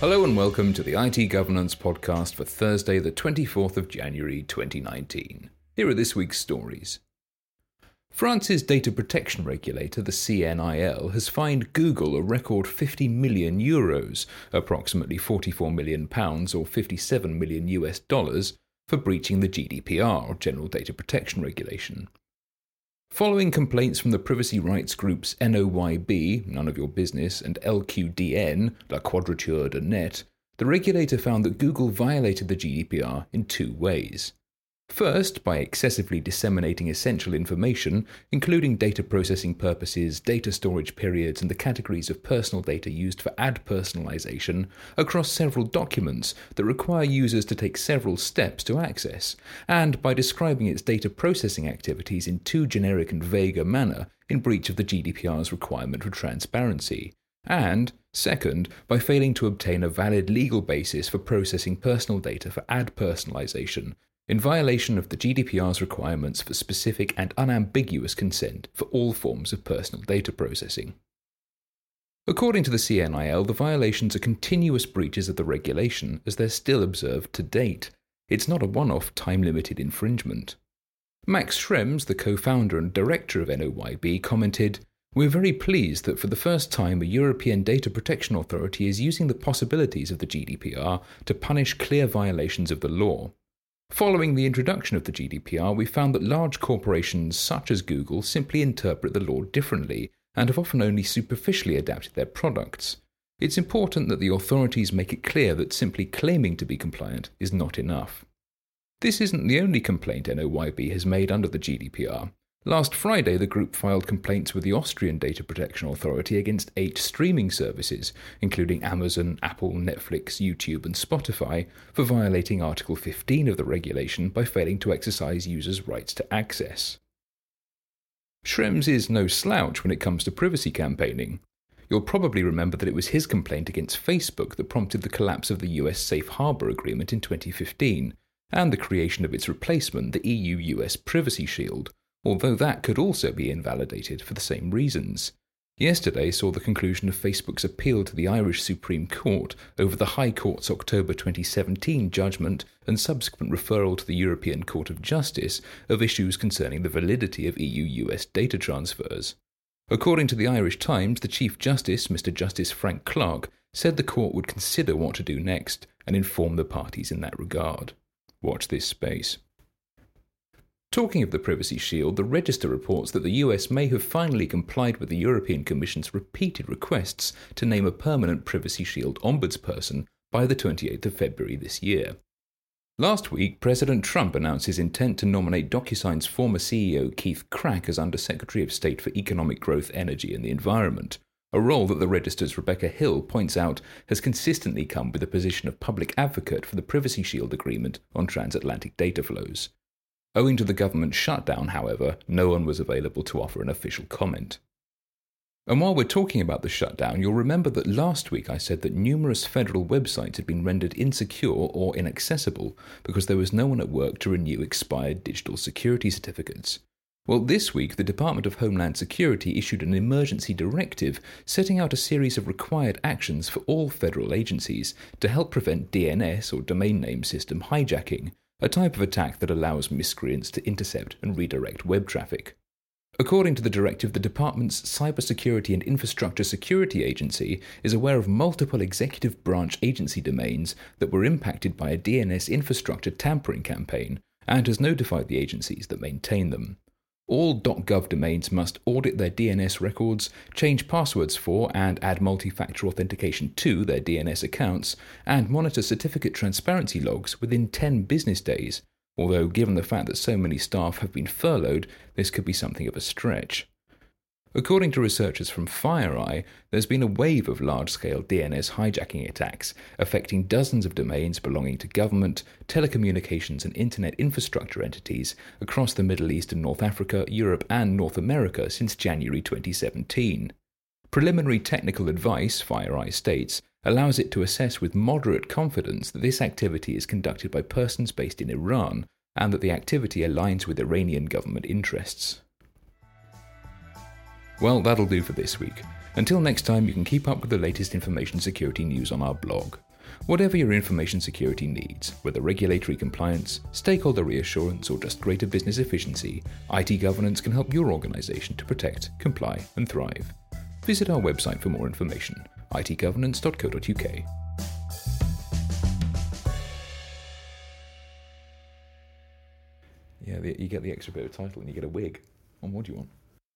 Hello and welcome to the IT Governance Podcast for Thursday, the 24th of January 2019. Here are this week's stories. France's data protection regulator, the CNIL, has fined Google a record 50 million euros, approximately 44 million pounds or 57 million US dollars, for breaching the GDPR, General Data Protection Regulation. Following complaints from the privacy rights groups NOYB, None of Your Business, and LQDN, La Quadrature du Net, the regulator found that Google violated the GDPR in two ways. First, by excessively disseminating essential information, including data processing purposes, data storage periods, and the categories of personal data used for ad personalization, across several documents that require users to take several steps to access, and by describing its data processing activities in too generic and vague a manner in breach of the GDPR's requirement for transparency. And, second, by failing to obtain a valid legal basis for processing personal data for ad personalization, in violation of the GDPR's requirements for specific and unambiguous consent for all forms of personal data processing. According to the CNIL, the violations are continuous breaches of the regulation as they're still observed to date. It's not a one off time limited infringement. Max Schrems, the co founder and director of NOYB, commented We're very pleased that for the first time a European data protection authority is using the possibilities of the GDPR to punish clear violations of the law. Following the introduction of the GDPR, we found that large corporations such as Google simply interpret the law differently and have often only superficially adapted their products. It's important that the authorities make it clear that simply claiming to be compliant is not enough. This isn't the only complaint NOYB has made under the GDPR. Last Friday, the group filed complaints with the Austrian Data Protection Authority against eight streaming services, including Amazon, Apple, Netflix, YouTube, and Spotify, for violating Article 15 of the regulation by failing to exercise users' rights to access. Schrems is no slouch when it comes to privacy campaigning. You'll probably remember that it was his complaint against Facebook that prompted the collapse of the US Safe Harbor Agreement in 2015, and the creation of its replacement, the EU US Privacy Shield although that could also be invalidated for the same reasons. Yesterday saw the conclusion of Facebook's appeal to the Irish Supreme Court over the High Court's October 2017 judgment and subsequent referral to the European Court of Justice of issues concerning the validity of EU US data transfers. According to the Irish Times, the Chief Justice, Mr. Justice Frank Clarke, said the court would consider what to do next and inform the parties in that regard. Watch this space. Talking of the Privacy Shield, the Register reports that the US may have finally complied with the European Commission's repeated requests to name a permanent Privacy Shield ombudsperson by the 28th of February this year. Last week, President Trump announced his intent to nominate DocuSign's former CEO Keith Krach as Undersecretary of State for Economic Growth, Energy and the Environment, a role that the Register's Rebecca Hill points out has consistently come with the position of public advocate for the Privacy Shield agreement on transatlantic data flows. Owing to the government shutdown, however, no one was available to offer an official comment. And while we're talking about the shutdown, you'll remember that last week I said that numerous federal websites had been rendered insecure or inaccessible because there was no one at work to renew expired digital security certificates. Well, this week, the Department of Homeland Security issued an emergency directive setting out a series of required actions for all federal agencies to help prevent DNS or domain name system hijacking, a type of attack that allows miscreants to intercept and redirect web traffic. According to the directive, the department's Cybersecurity and Infrastructure Security Agency is aware of multiple executive branch agency domains that were impacted by a DNS infrastructure tampering campaign and has notified the agencies that maintain them. All .gov domains must audit their DNS records, change passwords for and add multi-factor authentication to their DNS accounts, and monitor certificate transparency logs within 10 business days, although given the fact that so many staff have been furloughed, this could be something of a stretch. According to researchers from FireEye, there's been a wave of large scale DNS hijacking attacks affecting dozens of domains belonging to government, telecommunications, and internet infrastructure entities across the Middle East and North Africa, Europe, and North America since January 2017. Preliminary technical advice, FireEye states, allows it to assess with moderate confidence that this activity is conducted by persons based in Iran and that the activity aligns with Iranian government interests. Well, that'll do for this week. Until next time, you can keep up with the latest information security news on our blog. Whatever your information security needs, whether regulatory compliance, stakeholder reassurance, or just greater business efficiency, IT governance can help your organization to protect, comply, and thrive. Visit our website for more information itgovernance.co.uk. Yeah, you get the extra bit of title and you get a wig. And what do you want?